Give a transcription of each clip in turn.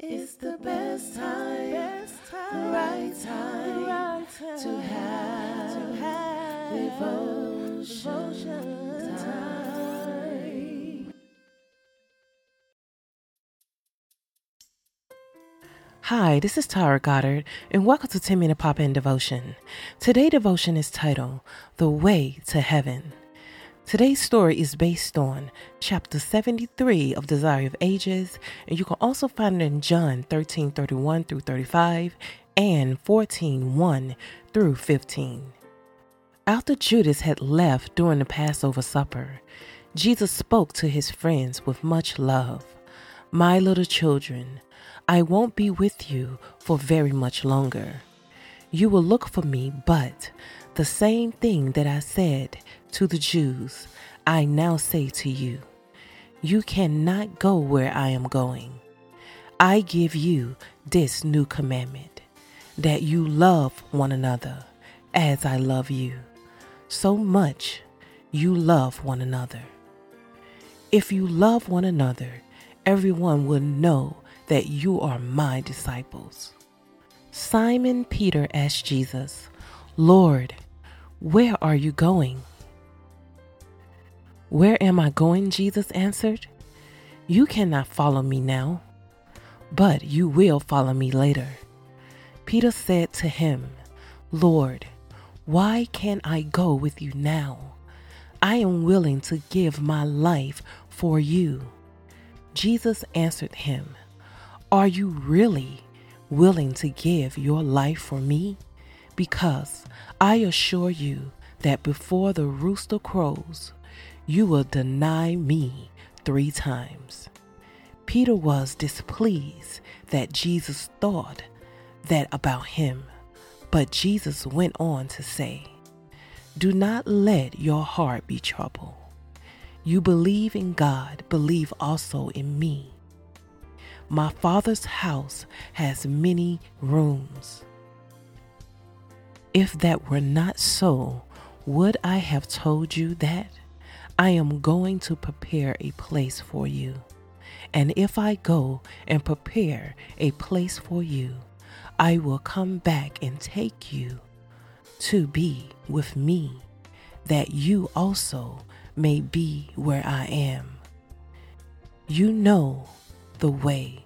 It's the best time, best time, right time, right time to have, to have devotion, devotion time. Hi, this is Tara Goddard, and welcome to 10 Minute Pop In Devotion. Today devotion is titled The Way to Heaven. Today's story is based on chapter 73 of Desire of Ages, and you can also find it in John 13 31 through 35 and 14 1 through 15. After Judas had left during the Passover supper, Jesus spoke to his friends with much love. My little children, I won't be with you for very much longer. You will look for me, but the same thing that I said to the Jews, I now say to you You cannot go where I am going. I give you this new commandment that you love one another as I love you. So much you love one another. If you love one another, everyone will know that you are my disciples. Simon Peter asked Jesus, Lord, where are you going? Where am I going? Jesus answered. You cannot follow me now, but you will follow me later. Peter said to him, Lord, why can't I go with you now? I am willing to give my life for you. Jesus answered him, Are you really willing to give your life for me? Because I assure you that before the rooster crows, you will deny me three times. Peter was displeased that Jesus thought that about him, but Jesus went on to say, Do not let your heart be troubled. You believe in God, believe also in me. My Father's house has many rooms. If that were not so, would I have told you that? I am going to prepare a place for you. And if I go and prepare a place for you, I will come back and take you to be with me, that you also may be where I am. You know the way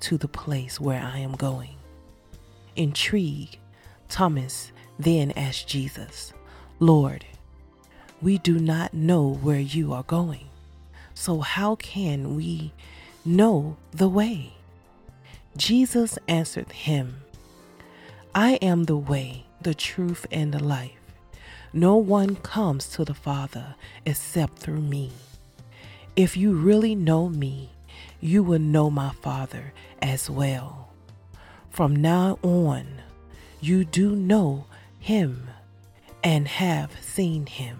to the place where I am going. Intrigued, Thomas then asked Jesus, Lord, we do not know where you are going. So, how can we know the way? Jesus answered him, I am the way, the truth, and the life. No one comes to the Father except through me. If you really know me, you will know my Father as well. From now on, you do know him and have seen him.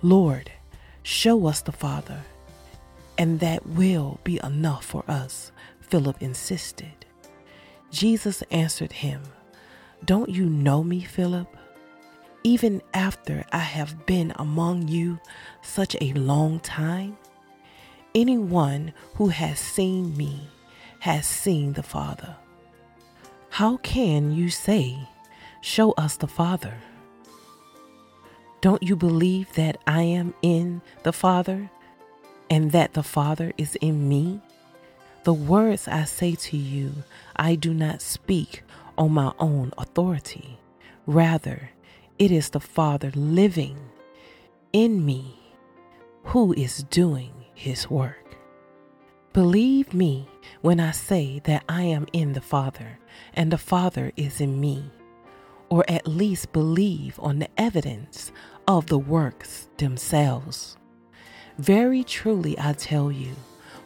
Lord, show us the Father, and that will be enough for us, Philip insisted. Jesus answered him, Don't you know me, Philip? Even after I have been among you such a long time? Anyone who has seen me has seen the Father. How can you say, Show us the Father? Don't you believe that I am in the Father and that the Father is in me? The words I say to you, I do not speak on my own authority. Rather, it is the Father living in me who is doing his work. Believe me when I say that I am in the Father and the Father is in me, or at least believe on the evidence of the works themselves. Very truly, I tell you,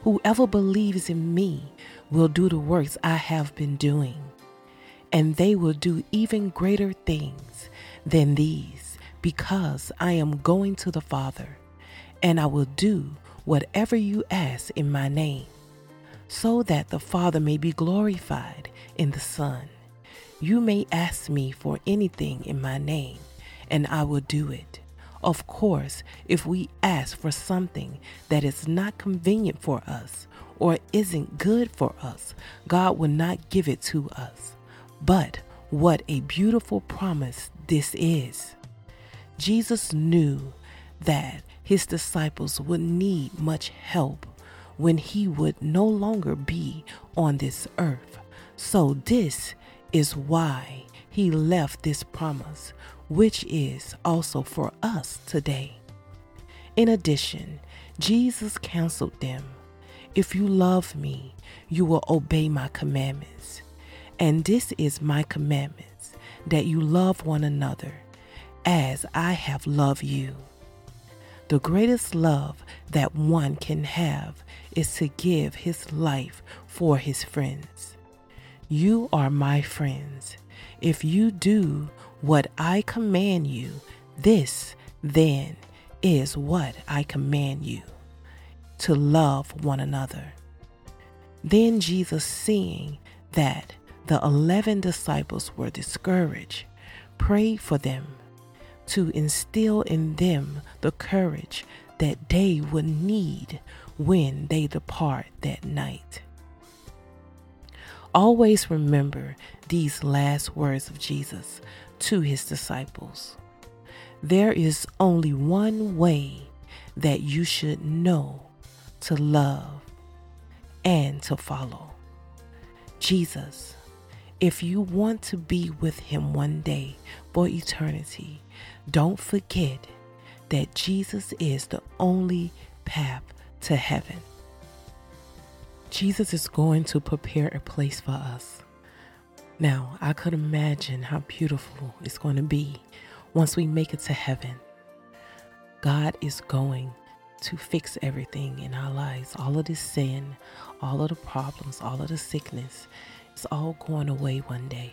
whoever believes in me will do the works I have been doing, and they will do even greater things than these, because I am going to the Father, and I will do whatever you ask in my name, so that the Father may be glorified in the Son. You may ask me for anything in my name and I will do it. Of course, if we ask for something that is not convenient for us or isn't good for us, God will not give it to us. But what a beautiful promise this is. Jesus knew that his disciples would need much help when he would no longer be on this earth. So, this is why he left this promise, which is also for us today. In addition, Jesus counseled them If you love me, you will obey my commandments. And this is my commandments that you love one another as I have loved you. The greatest love that one can have is to give his life for his friends. You are my friends. If you do what I command you, this then is what I command you to love one another. Then Jesus, seeing that the eleven disciples were discouraged, prayed for them to instill in them the courage that they would need when they depart that night. Always remember these last words of Jesus to his disciples. There is only one way that you should know to love and to follow Jesus. If you want to be with him one day for eternity, don't forget that Jesus is the only path to heaven. Jesus is going to prepare a place for us. Now, I could imagine how beautiful it's going to be once we make it to heaven. God is going to fix everything in our lives. All of the sin, all of the problems, all of the sickness, it's all going away one day.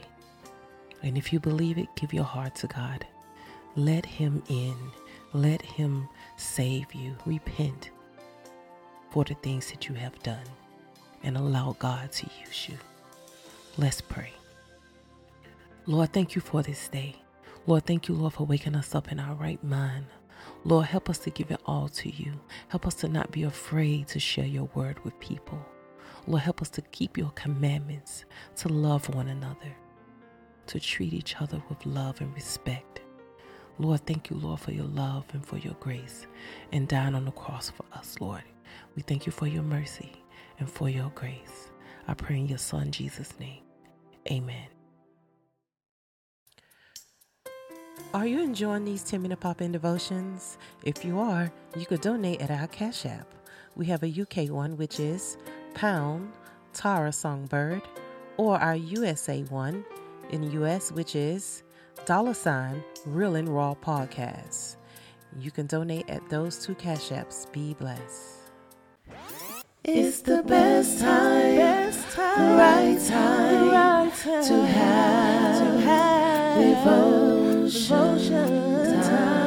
And if you believe it, give your heart to God. Let Him in. Let Him save you. Repent for the things that you have done and allow God to use you. Let's pray. Lord, thank you for this day. Lord, thank you, Lord, for waking us up in our right mind. Lord, help us to give it all to you. Help us to not be afraid to share your word with people. Lord, help us to keep your commandments, to love one another, to treat each other with love and respect. Lord, thank you, Lord, for your love and for your grace and dying on the cross for us, Lord. We thank you for your mercy and for your grace. I pray in your Son, Jesus' name. Amen. Are you enjoying these 10 minute pop in devotions? If you are, you could donate at our Cash App. We have a UK one, which is pound Tara Songbird, or our USA one in the US, which is dollar sign Real and Raw Podcast. You can donate at those two cash apps. Be blessed. It's the best time, best time, right time, right time to have, to have devotion. devotion